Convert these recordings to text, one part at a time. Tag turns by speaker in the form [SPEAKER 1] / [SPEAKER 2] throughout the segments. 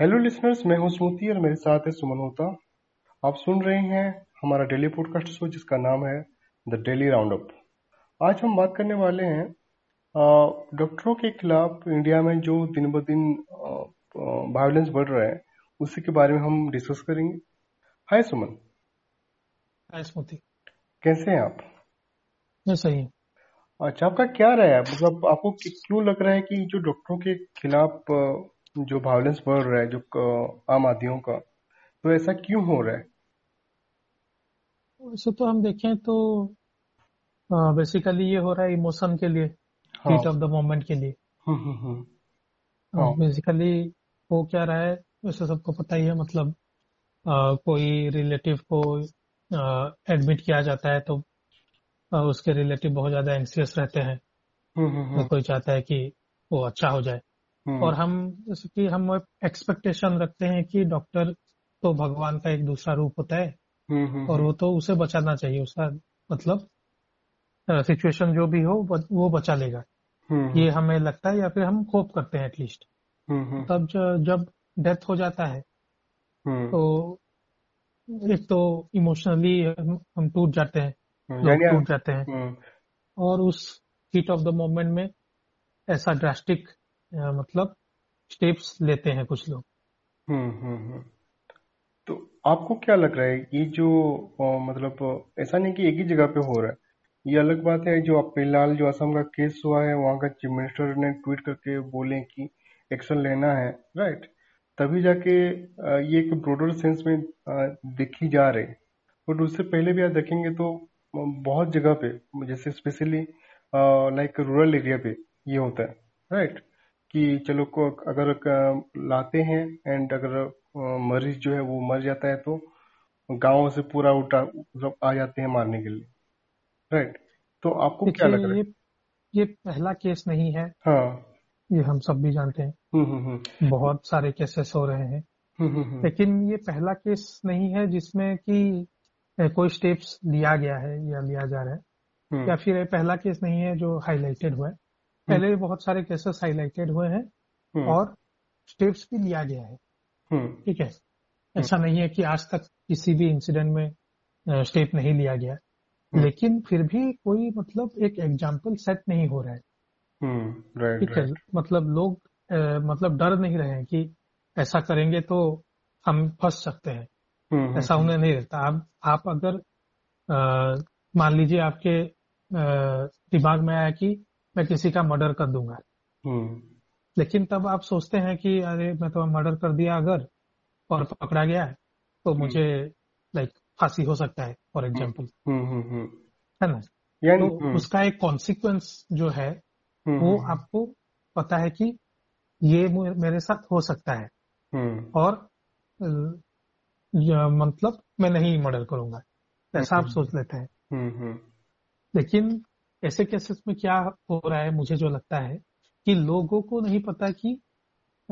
[SPEAKER 1] Hello listeners मैं हूँ स्मृति और मेरे साथ है सुमन होता। आप सुन रहे हैं हमारा डेली पॉडकास्ट शो जिसका नाम है द डेली राउंड अप आज हम बात करने वाले हैं डॉक्टरों के खिलाफ इंडिया में जो दिन ब दिन वायलेंस बढ़ रहा है उसी के बारे में हम डिस्कस करेंगे। हाय सुमन।
[SPEAKER 2] हाय स्मृति
[SPEAKER 1] कैसे हैं आप?
[SPEAKER 2] मैं सही
[SPEAKER 1] अच्छा आपका क्या रहा है? मतलब आपको क्यों लग रहा है कि जो डॉक्टरों के खिलाफ जो वायलेंस बढ़ रहा है जो आम आदमियों का तो ऐसा क्यों हो रहा है?
[SPEAKER 2] वैसे तो हम देखें तो बेसिकली ये हो रहा है इमोशन के लिए हीट ऑफ़ द मोमेंट के लिए। बेसिकली हाँ, हाँ। हो क्या रहा है वैसे सबको पता ही है मतलब आ, कोई रिलेटिव को एडमिट किया जाता है तो आ, उसके रिलेटिव बहुत ज़्यादा एंसियस रहते हैं। तो कोई चाहता है कि वो अच्छा हो जाए। हम्म। और हम जैसे कि हम एक्सपेक्टेशन रखते हैं कि डॉक्टर तो भगवान का एक दूसरा रूप होता है। हम्म, हम्म, और वो तो उसे बचाना चाहिए उसका मतलब सिचुएशन जो भी हो वो बचा लेगा। ये हमें लगता है या फिर हम होप करते हैं एटलीस्ट तब जब डेथ हो जाता है तो एक तो इमोशनली हम टूट जाते हैं लोग टूट जाते हैं। और उस हीट ऑफ़ द मोमेंट में ऐसा ड्रास्टिक मतलब स्टेप्स लेते हैं कुछ लोग।
[SPEAKER 1] हम्म हम्म हम्म। तो आपको क्या लग रहा है, ये जो मतलब ऐसा नहीं कि एक ही जगह पे हो रहा है, ये अलग बात है जो फ़िलहाल जो असम का केस हुआ है, वहाँ का चीफ मिनिस्टर ने ट्वीट करके बोले कि एक्शन लेना है, राइट? तभी जाके ये एक ब्रोडर सेंस में देखी जा रही बट उससे पहले भी आप देखेंगे तो बहुत जगह पे, जैसे स्पेशली लाइक रूरल एरिया पे ये होता है, राइट? कि चलो को अगर लाते हैं एंड अगर मरीज़ जो है वो मर जाता है तो गाँव से पूरा उठा मतलब आ जाते हैं मारने के लिए। राइट तो आपको क्या लग रहा है?
[SPEAKER 2] ये, ये पहला केस नहीं है।
[SPEAKER 1] हाँ।
[SPEAKER 2] ये हम सब भी जानते हैं।
[SPEAKER 1] हम्म, हम्म, हम्म।
[SPEAKER 2] बहुत सारे केसेस हो रहे हैं। लेकिन ये पहला केस नहीं है जिसमें कि कोई स्टेप्स लिया गया है या लिया जा रहा है। या फिर ये पहला केस नहीं है जो हाईलाइटेड हुआ है। पहले भी बहुत सारे केसेस हाईलाइटेड हुए हैं हम्म। और स्टेप्स भी लिया गया है। हम्म। ठीक है? हम्म। ऐसा नहीं है कि आज तक किसी भी इंसिडेंट में स्टेप नहीं लिया गया। लेकिन फिर भी कोई मतलब एक एग्ज़ाम्पल सेट नहीं हो रहा है। ठीक है? मतलब लोग मतलब डर नहीं रहे हैं कि ऐसा करेंगे तो हम फंस सकते हैं। ऐसा उन्हें नहीं रहता। आप आप अगर मान लीजिए आपके दिमाग में आया कि मैं किसी का मर्डर कर दूँगा। हम्म। लेकिन तब आप सोचते हैं कि अरे मैं तो मर्डर कर दिया अगर और पकड़ा गया है तो हम्म। मुझे लाइक फांसी हो सकता है फॉर एग्ज़ाम्पल
[SPEAKER 1] हम्म,
[SPEAKER 2] है ना? तो उसका एक कॉन्सिक्वेंस जो है वो आपको पता है कि ये मेरे साथ हो सकता है। और मतलब मैं नहीं मर्डर करूँगा। ऐसा आप सोच लेते हैं। लेकिन ऐसे केसेस में क्या हो रहा है मुझे जो लगता है कि लोगों को नहीं पता कि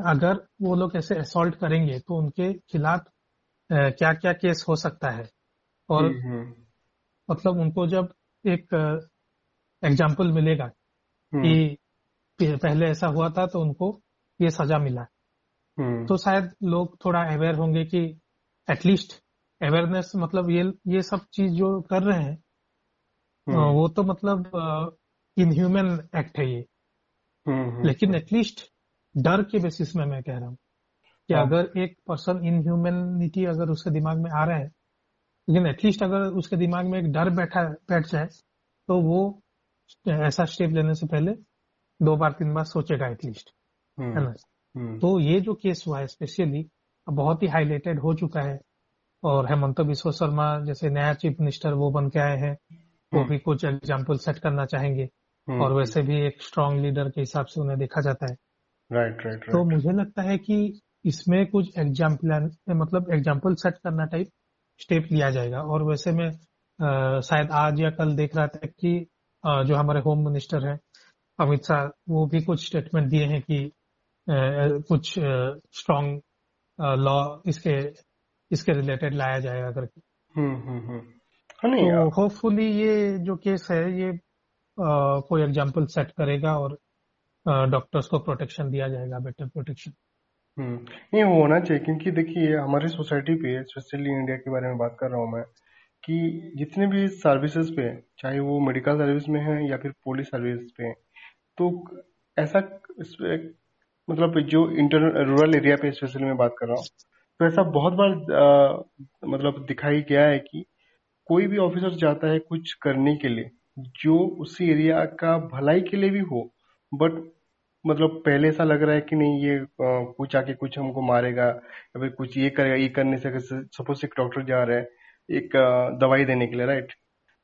[SPEAKER 2] अगर वो लोग ऐसे असोल्ट करेंगे तो उनके खिलाफ क्या क्या केस हो सकता है और हम्म। मतलब उनको जब एक एग्ज़ाम्पल मिलेगा हम्म। कि पहले ऐसा हुआ था तो उनको ये सजा मिला तो शायद लोग थोड़ा अवेयर होंगे कि एटलीस्ट अवेयरनेस मतलब ये ये सब चीज़ जो कर रहे हैं। वो तो मतलब इनह्यूमन एक्ट है ये। हम्म, हम्म, लेकिन एटलीस्ट डर के बेसिस में मैं कह रहा हूँ कि हाँ। अगर एक पर्सन इनह्यूमनिटी अगर उसके दिमाग में आ रहा है लेकिन एटलीस्ट अगर उसके दिमाग में एक डर बैठा बैठ जाए तो वो ऐसा स्टेप लेने से पहले दो बार तीन बार सोचेगा एटलीस्ट है ना? तो ये जो केस हुआ है स्पेशली बहुत ही हाईलाइटेड हो चुका है। और हेमंत बिश्व शर्मा जैसे नया चीफ मिनिस्टर वो बन के आए हैं। वो हम्म। भी कुछ एग्ज़ाम्पल सेट करना चाहेंगे हम्म। और वैसे भी एक स्ट्रॉन्ग लीडर के हिसाब से उन्हें देखा जाता है
[SPEAKER 1] राइट राइट
[SPEAKER 2] तो मुझे लगता है कि इसमें कुछ एग्ज़ाम्पल मतलब एग्ज़ाम्पल सेट करना टाइप स्टेप लिया जाएगा और वैसे में शायद आज या कल देख रहा था कि आ, जो हमारे होम मिनिस्टर हैं अमित शाह वो भी कुछ स्टेटमेंट दिए हैं कि आ, कुछ स्ट्रॉन्ग लॉ इसके इसके रिलेटेड लाया जाएगा करके
[SPEAKER 1] हम्म हम्म हम्म
[SPEAKER 2] तो होपफुली ये जो केस है ये आ, कोई एग्ज़ाम्पल सेट करेगा और डॉक्टर्स को प्रोटेक्शन दिया जाएगा बेटर प्रोटेक्शन
[SPEAKER 1] हम्म नहीं होना चाहिए क्योंकि देखिए हमारी सोसाइटी पे स्पेशली इंडिया के बारे में बात कर रहा हूँ मैं कि जितने भी सर्विसेज़ पे चाहे वो मेडिकल सर्विस में है या फिर पुलिस सर्विस पे तो ऐसा मतलब जो इंटर रूरल एरिया पे स्पेशली मैं बात कर रहा हूँ तो ऐसा बहुत बार आ, मतलब दिखाई गया है कि कोई भी ऑफिसर जाता है कुछ करने के लिए जो उसी एरिया का भलाई के लिए भी हो बट मतलब पहले ऐसा लग रहा है कि नहीं ये कुछ आके कुछ हमको मारेगा या फिर कुछ ये करेगा ये करने से सपोज़ एक डॉक्टर जा रहा है एक दवाई देने के लिए राइट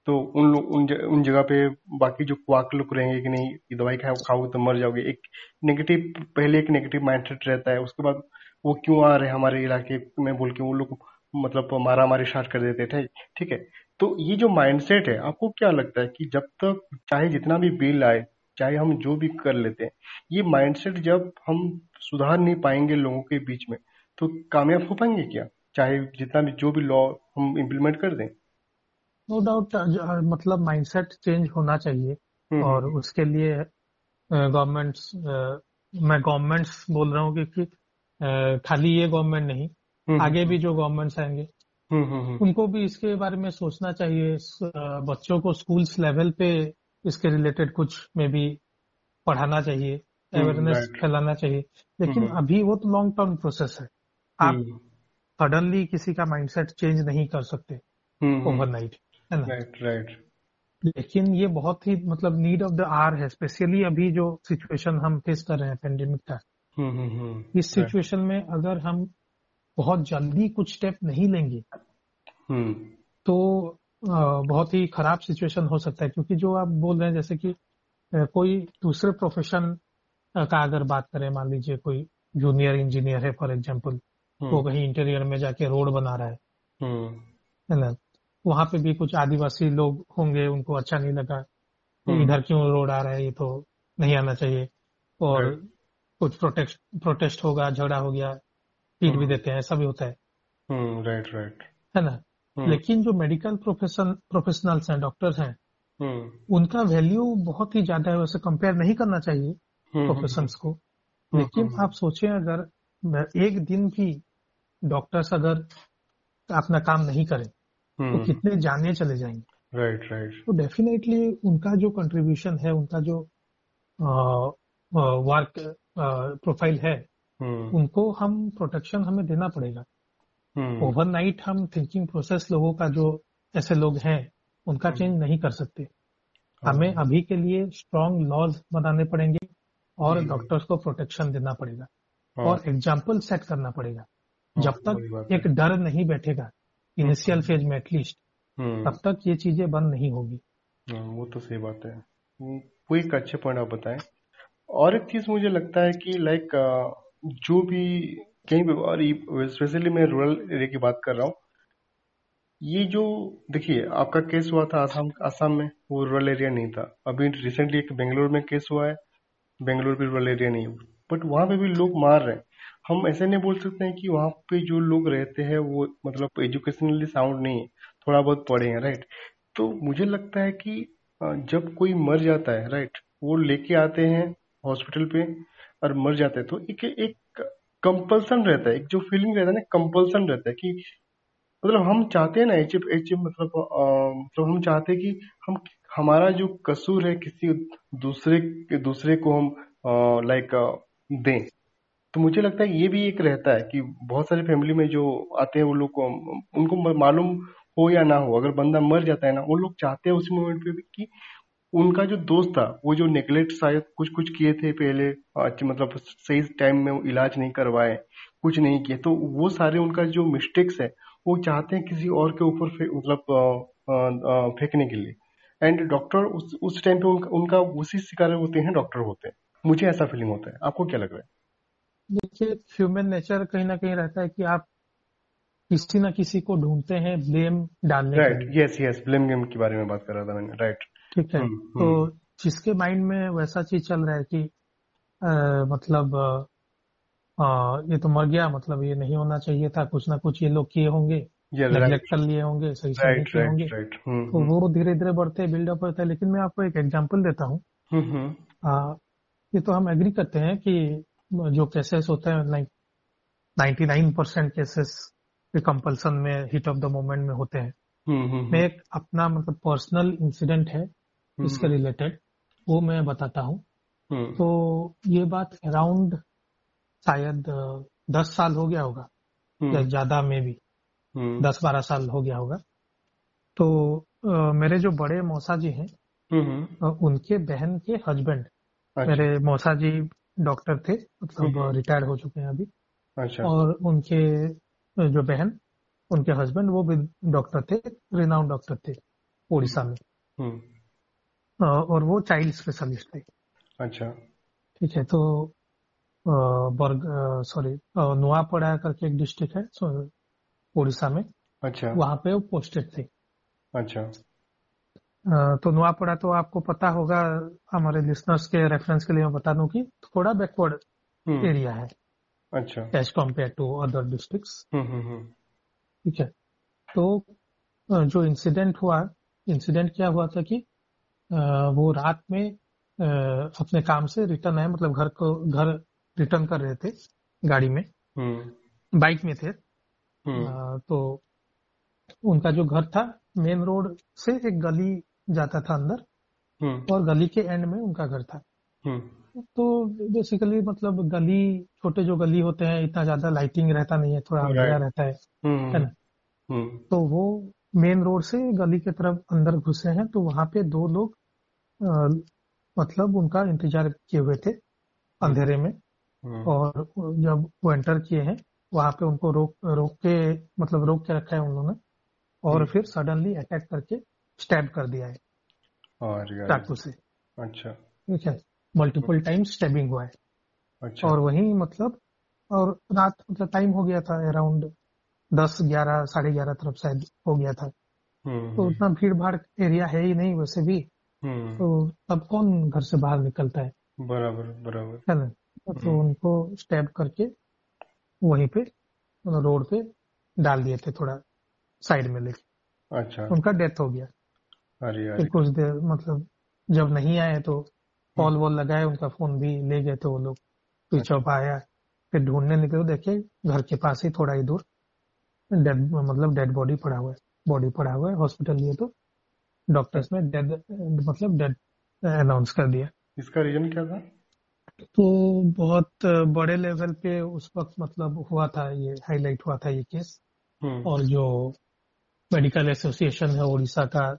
[SPEAKER 1] तो उन लोग उन, उन जगह पे बाकी जो क्वाक लोग रहेंगे कि नहीं ये दवाई खाओ खाओगे तो मर जाओगे। एक नेगेटिव पहले एक नेगेटिव माइंडसेट रहता है उसके बाद वो क्यों आ रहे हैं हमारे इलाके में बोल के वो लोग मतलब मारा मारी स्टार्ट कर देते थे ठीक है? तो ये जो माइंडसेट है आपको क्या लगता है कि जब तक चाहे जितना भी बिल आए चाहे हम जो भी कर लेते हैं ये माइंडसेट जब हम सुधार नहीं पाएँगे लोगों के बीच में तो कामयाब हो पाएँगे क्या? चाहे जितना भी जो भी लॉ हम इम्प्लीमेंट कर दें।
[SPEAKER 2] नो डाउट मतलब माइंडसेट चेंज होना चाहिए। हम्म, और हम्म। उसके लिए गवर्नमेंट्स मैं गवर्नमेंट्स बोल रहा हूँ क्योंकि खाली ये गवर्नमेंट नहीं आगे भी जो गवर्नमेंट्स आएँगे। उनको भी इसके बारे में सोचना चाहिए। बच्चों को स्कूल्स लेवल पे इसके रिलेटेड कुछ में भी पढ़ाना चाहिए अवेयरनेस हम्म, फैलाना चाहिए। लेकिन हम्म, हम्म। अभी वो तो लॉन्ग टर्म प्रोसेस है। आप सडनली किसी का माइंडसेट चेंज नहीं कर सकते ओवरनाइट है ना? राइट राइट लेकिन ये बहुत ही मतलब नीड ऑफ़ द आर है स्पेशली अभी जो सिचुएशन हम फेस कर रहे हैं पेंडेमिक का इस सिचुएशन में अगर हम बहुत जल्दी कुछ स्टेप नहीं लेंगे तो बहुत ही खराब सिचुएशन हो सकता है। क्योंकि जो आप बोल रहे हैं जैसे कि कोई दूसरे प्रोफेशन का अगर बात करें मान लीजिए कोई जूनियर इंजीनियर है फॉर एग्ज़ाम्पल वो कहीं इंटीरियर में जाके रोड बना रहा है हम्म। है ना? वहाँ पे भी कुछ आदिवासी लोग होंगे उनको अच्छा नहीं लगा हम्म। इधर क्यों रोड आ रहा है ये तो नहीं आना चाहिए। और कुछ प्रोटेस्ट प्रोटेस्ट होगा झगड़ा हो गया पीट भी हम्म। देते हैं ऐसा भी होता है।
[SPEAKER 1] राइट राइट
[SPEAKER 2] है ना? हम्म। लेकिन जो मेडिकल प्रोफेशन प्रोफेशनल्स हैं डॉक्टर्स हैं हम्म। उनका वैल्यू बहुत ही ज़्यादा है वैसे कंपेयर नहीं करना चाहिए प्रोफेशंस हम्म, को। लेकिन आप सोचें अगर एक दिन भी डॉक्टर्स अगर अपना काम नहीं करें तो कितने जाने चले जाएँगे?
[SPEAKER 1] राइट राइट
[SPEAKER 2] तो डेफिनेटली उनका जो कंट्रीब्यूशन है उनका जो वर्क प्रोफ़ाइल है उनको हम प्रोटेक्शन हमें देना पड़ेगा। Overnight hmm. हम थिंकिंग प्रोसेस लोगों का जो ऐसे लोग हैं उनका चेंज हम्म। नहीं कर सकते। हाँ। हमें अभी के लिए स्ट्रॉन्ग लॉज बनाने पड़ेंगे और डॉक्टर्स को प्रोटेक्शन देना पड़ेगा। हाँ। और एग्ज़ाम्पल सेट करना पड़ेगा। हाँ, जब तक एक डर नहीं बैठेगा इनिशियल फ़ेज़ में एटलीस्ट तब तक ये चीज़ें बंद नहीं होगी।
[SPEAKER 1] वो तो सही बात है। वो एक अच्छे पॉइंट आप बताएँ। और एक चीज़ मुझे लगता है कि लाइक जो भी कहीं भी और स्पेशली मैं रूरल एरिया की बात कर रहा हूँ। ये जो, देखिए, आपका केस हुआ था आसाम आसाम में, वो रूरल एरिया नहीं था। अभी रिसेंटली एक बेंगलोर में केस हुआ है, बेंगलोर भी रूरल एरिया नहीं है। बट वहाँ पे भी लोग मार रहे हैं। हम ऐसे नहीं बोल सकते हैं कि वहाँ पे जो लोग रहते हैं, वो मतलब एजुकेशनली साउंड नहीं है, थोड़ा बहुत पढ़े हैं राइट तो मुझे लगता है कि जब कोई मर जाता है राइट वो लेके आते हैं हॉस्पिटल पे और मर जाते हैं। तो एक एक कंपल्सन रहता है, एक जो फीलिंग रहता है ना कंपल्सन रहता है कि मतलब हम चाहते हैं ना एच एच मतलब मतलब हम चाहते हैं कि हम, हमारा जो कसूर है किसी दूसरे दूसरे को हम लाइक दें। तो मुझे लगता है ये भी एक रहता है कि बहुत सारे फैमिली में जो आते हैं, वो लोग को उनको मालूम हो या ना हो, अगर बंदा मर जाता है ना, वो लोग चाहते हैं उस मोमेंट पे भी कि उनका जो दोस्त था वो जो नेग्लेक्ट शायद कुछ कुछ किए थे पहले मतलब सही टाइम में इलाज नहीं करवाए कुछ नहीं किए तो वो सारे उनका जो मिस्टेक्स है वो चाहते हैं किसी और के ऊपर मतलब फेंकने के लिए। एंड डॉक्टर उस उस टाइम पे उनका, उनका उसी शिकार होते हैं डॉक्टर होते हैं। मुझे ऐसा फीलिंग होता है। आपको क्या लग रहा है?
[SPEAKER 2] देखिए ह्यूमन नेचर कहीं ना कहीं रहता है कि आप किसी ना किसी को ढूंढते हैं ब्लेम डालने
[SPEAKER 1] right yes yes blame game के बारे में बात कर रहा था मैंने। राइट
[SPEAKER 2] ठीक है? हम्म, तो हम्म। जिसके माइंड में वैसा चीज़ चल रहा है कि आ, मतलब आ, ये तो मर गया मतलब ये नहीं होना चाहिए था कुछ ना कुछ ये लोग किए होंगे नेग्लेक्ट कर लिए होंगे सही से किए होंगे। हम्म, तो वो धीरे धीरे बढ़ते बिल्डअप होता है लेकिन मैं आपको एक एग्ज़ाम्पल देता हूँ। ये तो हम एग्री करते हैं कि जो केसेस होते हैं लाइक 99 परसेंट केसेस कंपल्सन में हिट ऑफ़ द मोमेंट में होते हैं। मैं एक अपना मतलब पर्सनल इंसिडेंट है इसके रिलेटेड वो मैं बताता हूँ। तो ये बात अराउंड शायद दस साल हो गया होगा या ज़्यादा में भी दस बारह साल हो गया होगा। तो आ, मेरे जो बड़े मौसा जी हैं उनके बहन के हस्बैंड अच्छा। मेरे मौसा जी डॉक्टर थे मतलब रिटायर हो चुके हैं अभी। अच्छा। और उनके जो बहन उनके हस्बैंड वो भी डॉक्टर थे रिनाउंड डॉक्टर थे उड़ीसा में। और वो चाइल्ड स्पेशलिस्ट थे।
[SPEAKER 1] अच्छा।
[SPEAKER 2] ठीक है तो बर्ग सॉरी नुआपड़ा करके एक डिस्ट्रिक्ट है उड़ीसा में।
[SPEAKER 1] अच्छा।
[SPEAKER 2] वहाँ पे वो पोस्टेड थे।
[SPEAKER 1] अच्छा।
[SPEAKER 2] तो नुआपड़ा तो आपको पता होगा हमारे लिसनर्स के रेफरेंस के लिए मैं बता दूँ कि थोड़ा बैकवर्ड एरिया है।
[SPEAKER 1] अच्छा।
[SPEAKER 2] As compare to other district ठीक है। तो जो इंसिडेंट हुआ इंसिडेंट क्या हुआ था कि वो रात में अपने काम से रिटर्न आए मतलब घर को घर रिटर्न कर रहे थे गाड़ी में। Bike hmm. में थे। हम्म। तो उनका जो घर था मेन रोड से एक गली जाता था अंदर हम्म। और गली के एंड में उनका घर था। तो बेसिकली मतलब गली छोटे जो गली होते हैं इतना ज़्यादा लाइटिंग रहता नहीं है थोड़ा अंधेरा रहता है है ना? तो वो मेन रोड से गली की तरफ़ अंदर घुसे हैं तो वहाँ पे दो लोग मतलब उनका इंतज़ार किए हुए थे अंधेरे में। हम्म। और जब वो एंटर किए हैं वहाँ पे उनको रोक रोक के मतलब रोक के रखा है उन्होंने और हम्म। फिर सडनली अटैक करके स्टैब कर दिया है और चाकू से।
[SPEAKER 1] अच्छा।
[SPEAKER 2] ठीक है? मल्टीपल टाइम स्टेबिंग हुआ है।
[SPEAKER 1] अच्छा।
[SPEAKER 2] और वही मतलब और रात मतलब टाइम हो गया था अराउंड दस ग्यारह साढ़े ग्यारह तरफ़ शायद हो गया था।
[SPEAKER 1] हम्म,
[SPEAKER 2] तो उतना भीड़ भाड़ एरिया है ही नहीं वैसे भी। तो अब कौन घर से बाहर निकलता है?
[SPEAKER 1] बराबर बराबर।
[SPEAKER 2] है ना? तो हम्म। उनको स्टैब करके वहीं पे रोड पे डाल दिए थे थोड़ा साइड में लेके।
[SPEAKER 1] अच्छा।
[SPEAKER 2] उनका डेथ हो गया।
[SPEAKER 1] अरे अरे।
[SPEAKER 2] कुछ देर मतलब जब नहीं आए तो कॉल वॉल लगाए उनका फ़ोन भी ले गए थे वो लोग। स्विच ऑफ़ आया फिर ढूँढने निकले। देखे घर के पास ही थोड़ा ही दूर। डेड मतलब डेड बॉडी पड़ा हुआ है बॉडी पड़ा हुआ है हॉस्पिटल लिए तो डॉक्टर्स ने डेड मतलब डेड अनाउंस कर दिया
[SPEAKER 1] इसका रीजन क्या था
[SPEAKER 2] तो बहुत बड़े लेवल पे उस वक्त मतलब हुआ था ये हाईलाइट हुआ था ये केस हम्म। और जो मेडिकल एसोसिएशन है उड़ीसा का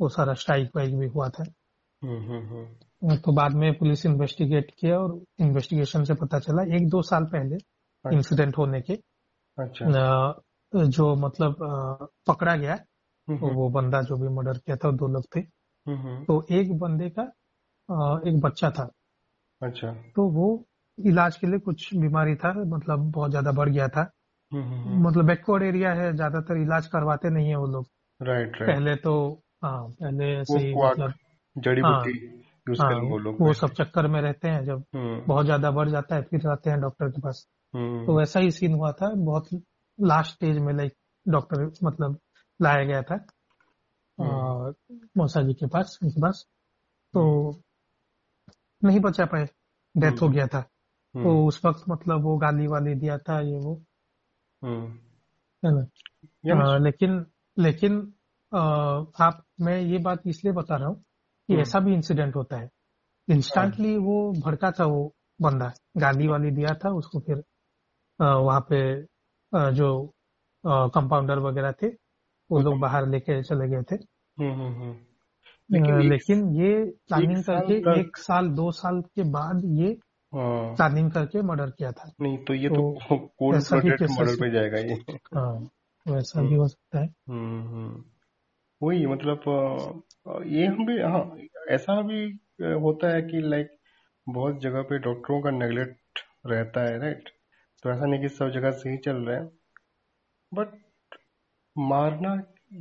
[SPEAKER 2] वो सारा स्ट्राइक वाइक भी हुआ था
[SPEAKER 1] हम्म, हम्म,
[SPEAKER 2] तो बाद में पुलिस इन्वेस्टिगेट किया और इन्वेस्टिगेशन से पता चला एक दो साल पहले अच्छा। इंसिडेंट होने के
[SPEAKER 1] अच्छा।
[SPEAKER 2] जो मतलब पकड़ा गया तो वो बंदा जो भी मर्डर किया था दो लोग थे। तो एक बंदे का एक बच्चा था।
[SPEAKER 1] अच्छा।
[SPEAKER 2] तो वो इलाज के लिए कुछ बीमारी था मतलब बहुत ज़्यादा बढ़ गया था। हम्म, हम्म, हम्म। मतलब बैकवर्ड एरिया है ज़्यादातर इलाज करवाते नहीं है वो लोग।
[SPEAKER 1] Right right.
[SPEAKER 2] पहले तो हाँ पहले ऐसे ही मतलब
[SPEAKER 1] जड़ी
[SPEAKER 2] हाँ, हाँ, वो लोग वो सब चक्कर में रहते हैं जब बहुत ज़्यादा बढ़ जाता है फिर आते हैं डॉक्टर के पास। तो वैसा ही सीन हुआ था बहुत लास्ट स्टेज में लाइक डॉक्टर मतलब लाया गया था मौसा जी के पास उनके पास। तो नहीं बचा पाए डेथ हो हम्म। गया था। तो हम्म। उस वक्त मतलब वो गाली वाली दिया था ये वो।
[SPEAKER 1] हम्म।
[SPEAKER 2] है ना? लेकिन लेकिन आ, आप मैं ये बात इसलिए बता रहा हूँ कि ऐसा भी इंसिडेंट होता है। इंस्टेंटली वो भड़का था वो बंदा। गाली वाली दिया था उसको फिर वहाँ पे जो कंपाउंडर वगैरह थे वो लोग बाहर लेके चले गए थे। लेकिन, लेकिन ये प्लानिंग करके एक साल दो साल के बाद ये प्लानिंग हाँ। करके मर्डर किया था।
[SPEAKER 1] नहीं तो ये तो, तो कोल्ड मर्डर पे जाएगा ये।
[SPEAKER 2] हाँ वैसा भी हो सकता है।
[SPEAKER 1] हम्म, हम्म। वही मतलब ये हम भी हाँ ऐसा भी होता है कि लाइक बहुत जगह पे डॉक्टरों का नेगलेक्ट रहता है राइट तो ऐसा नहीं कि सब जगह सही चल रहा है बट मारना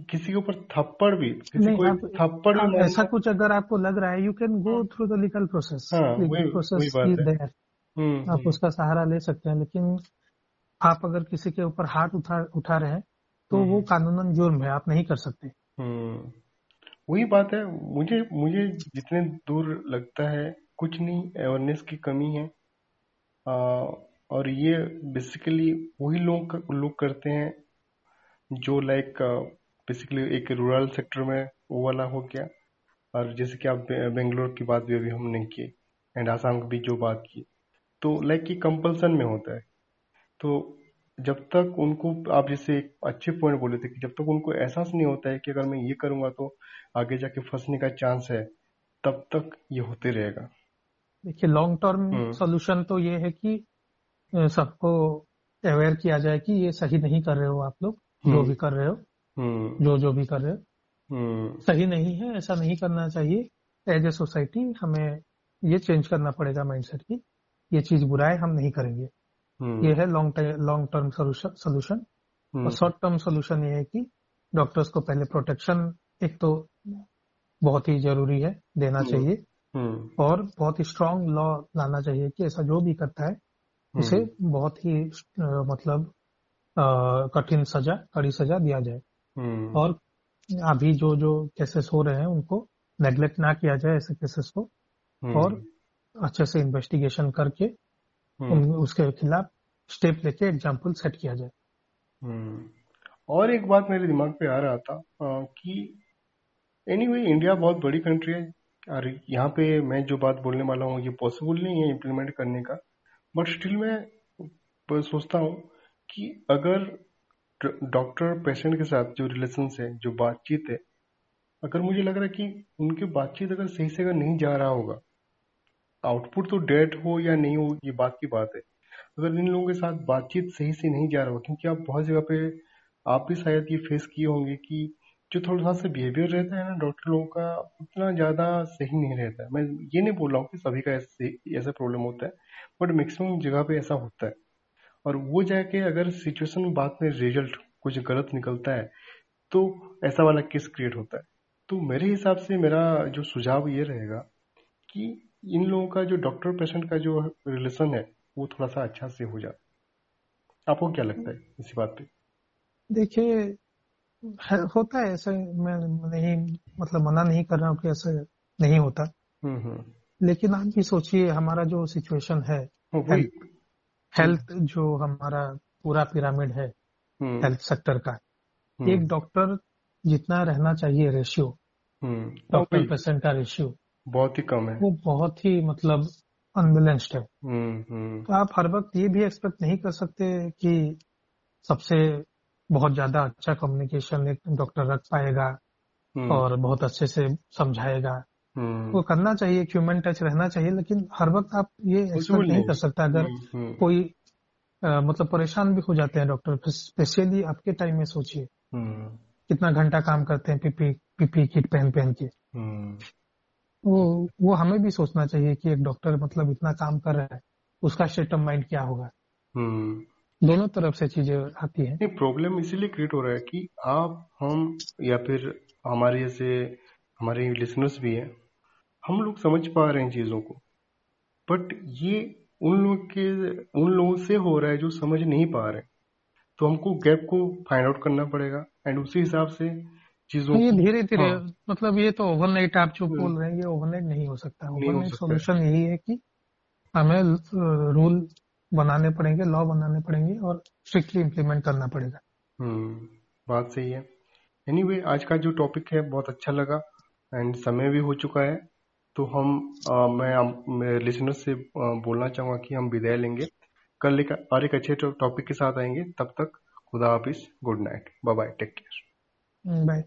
[SPEAKER 1] किसी के ऊपर थप्पड़ भी किसी को थप्पड़ भी
[SPEAKER 2] ऐसा कुछ अगर आपको लग रहा है you can go through the legal process process आप उसका सहारा ले सकते हैं लेकिन आप अगर किसी के ऊपर हाथ उठा उठा रहे हैं तो वो हम्म। कानूनन जुर्म है आप नहीं कर सकते।
[SPEAKER 1] हम्म। वही बात है मुझे मुझे जितने दूर लगता है कुछ नहीं अवेयरनेस की कमी है। और ये बेसिकली वही लोग लोग करते हैं जो लाइक बेसिकली एक रूरल सेक्टर में वो वाला हो गया। और जैसे कि आप बेंगलोर की बात भी अभी हमने की एंड आसाम की भी जो बात की तो लाइक ये कंपल्सन में होता है। तो जब तक उनको आप जैसे एक अच्छे पॉइंट बोले थे कि जब तक उनको एहसास नहीं होता है कि अगर मैं ये करूँगा तो आगे जाके फंसने का चांस है तब तक ये होते रहेगा।
[SPEAKER 2] देखिए लॉन्ग टर्म सोल्यूशन तो ये है कि सबको अवेयर किया जाए कि ये सही नहीं कर रहे हो आप लोग जो हम्म। भी कर रहे हो हम्म। जो जो भी कर रहे हो। हम्म। सही नहीं है ऐसा नहीं करना चाहिए। एज ए सोसाइटी हमें ये चेंज करना पड़ेगा माइंडसेट की ये चीज़ बुरा है हम नहीं करेंगे। ये है लॉन्ग लॉन्ग टर्म सोल्यूशन और शॉर्ट टर्म सोल्यूशन ये है कि डॉक्टर्स को पहले प्रोटेक्शन एक तो बहुत ही ज़रूरी है देना चाहिए। और बहुत ही स्ट्रांग लॉ लाना चाहिए कि ऐसा जो भी करता है उसे बहुत ही मतलब कठिन सजा कड़ी सजा दिया जाए। हम्म। और अभी जो जो केसेस हो रहे हैं उनको नेग्लेक्ट ना किया जाए ऐसे केसेस को। हम्म। और अच्छे से इन्वेस्टिगेशन करके हम्म। उसके खिलाफ स्टेप लेके एग्ज़ाम्पल सेट किया जाए।
[SPEAKER 1] और एक बात मेरे दिमाग पे आ रहा था आ, कि एनीवे anyway, इंडिया बहुत बड़ी कंट्री है। और यहाँ पे मैं जो बात बोलने वाला हूँ ये पॉसिबल नहीं है इम्प्लीमेंट करने का। बट स्टिल मैं सोचता हूँ कि अगर डॉक्टर पेशेंट के साथ जो रिलेशन है, जो बातचीत है, अगर मुझे लग रहा है कि उनकी बातचीत अगर सही से अगर नहीं जा रहा होगा आउटपुट तो डेट हो या नहीं हो, ये बात की बात है। अगर इन लोगों के साथ बातचीत सही से नहीं जा रहा हो क्योंकि आप बहुत जगह पे आप भी शायद ये फेस किए होंगे कि जो थोड़ा सा बिहेवियर रहता है ना डॉक्टर लोगों का, उतना ज़्यादा सही नहीं रहता है। मैं ये नहीं बोल रहा हूँ कि सभी का ऐसे, ऐसा प्रॉब्लम होता है। बट मैक्सिमम जगह पे ऐसा होता है। और वो जाके अगर सिचुएशन बाद में रिज़ल्ट कुछ गलत निकलता है तो ऐसा वाला केस क्रिएट होता है। तो मेरे हिसाब से मेरा जो सुझाव ये रहेगा कि इन लोगों का जो डॉक्टर पेशेंट का जो रिलेशन है वो थोड़ा सा अच्छा से हो जाए। आपको क्या लगता है इसी बात पे?
[SPEAKER 2] देखिए होता है ऐसा। मैं नहीं मतलब मना नहीं कर रहा हूँ कि ऐसे नहीं होता। हम्म, हम्म। लेकिन आप भी सोचिए हमारा जो सिचुएशन है हेल्थ जो हमारा पूरा पिरामिड है हेल्थ हम्म। सेक्टर का हम्म। एक डॉक्टर जितना रहना चाहिए रेशियो हम्म। डॉक्टर पेशेंट का रेशियो
[SPEAKER 1] बहुत ही कम है
[SPEAKER 2] वो बहुत ही मतलब अनबेलेंस्ड है तो आप हर वक्त ये भी एक्सपेक्ट नहीं कर सकते कि सबसे बहुत ज़्यादा अच्छा कम्युनिकेशन एक डॉक्टर रख पाएगा और बहुत अच्छे से समझाएगा हम्म। वो करना चाहिए ह्यूमन टच रहना चाहिए लेकिन हर वक्त आप ये एक्सपेक्ट नहीं कर सकता। अगर हम्म, हम्म। कोई आ, मतलब परेशान भी हो जाते हैं डॉक्टर स्पेशली आपके टाइम में सोचिए। कितना घंटा काम करते हैं पीपी पीपी किट पहन पहन के। वो वो हमें भी सोचना चाहिए कि एक डॉक्टर मतलब इतना काम कर रहा है उसका स्टेट ऑफ़ माइंड क्या होगा। दोनों तरफ़ से चीज़ें आती है।
[SPEAKER 1] नहीं प्रॉब्लम इसीलिए क्रिएट हो रहा है कि आप हम या फिर हमारे जैसे हमारे लिसनर्स भी हैं हम लोग समझ पा रहे हैं चीज़ों को। बट ये उन लोग के उन लोगों से हो रहा है जो समझ नहीं पा रहे। तो हमको गैप को फाइंड आउट करना पड़ेगा एंड उसी हिसाब से चीज़ों
[SPEAKER 2] ये धीरे धीरे हाँ, मतलब ये तो ओवरनाइट आप जो बोल रहे हैं ये ओवरनाइट नहीं हो सकता। ओवरनाइट सोल्यूशन यही है कि हमें रूल बनाने पड़ेंगे लॉ बनाने पड़ेंगे और स्ट्रिक्टली इम्प्लीमेंट करना पड़ेगा।
[SPEAKER 1] हम्म बात सही है। एनीवे anyway, आज का जो टॉपिक है बहुत अच्छा लगा एंड समय भी हो चुका है। तो हम आ, मैं लिसनर से बोलना चाहूँगा कि हम विदाई लेंगे। कल एक और एक अच्छे टॉपिक के साथ आएँगे। तब तक खुदा हाफिज good night bye bye take care
[SPEAKER 2] bye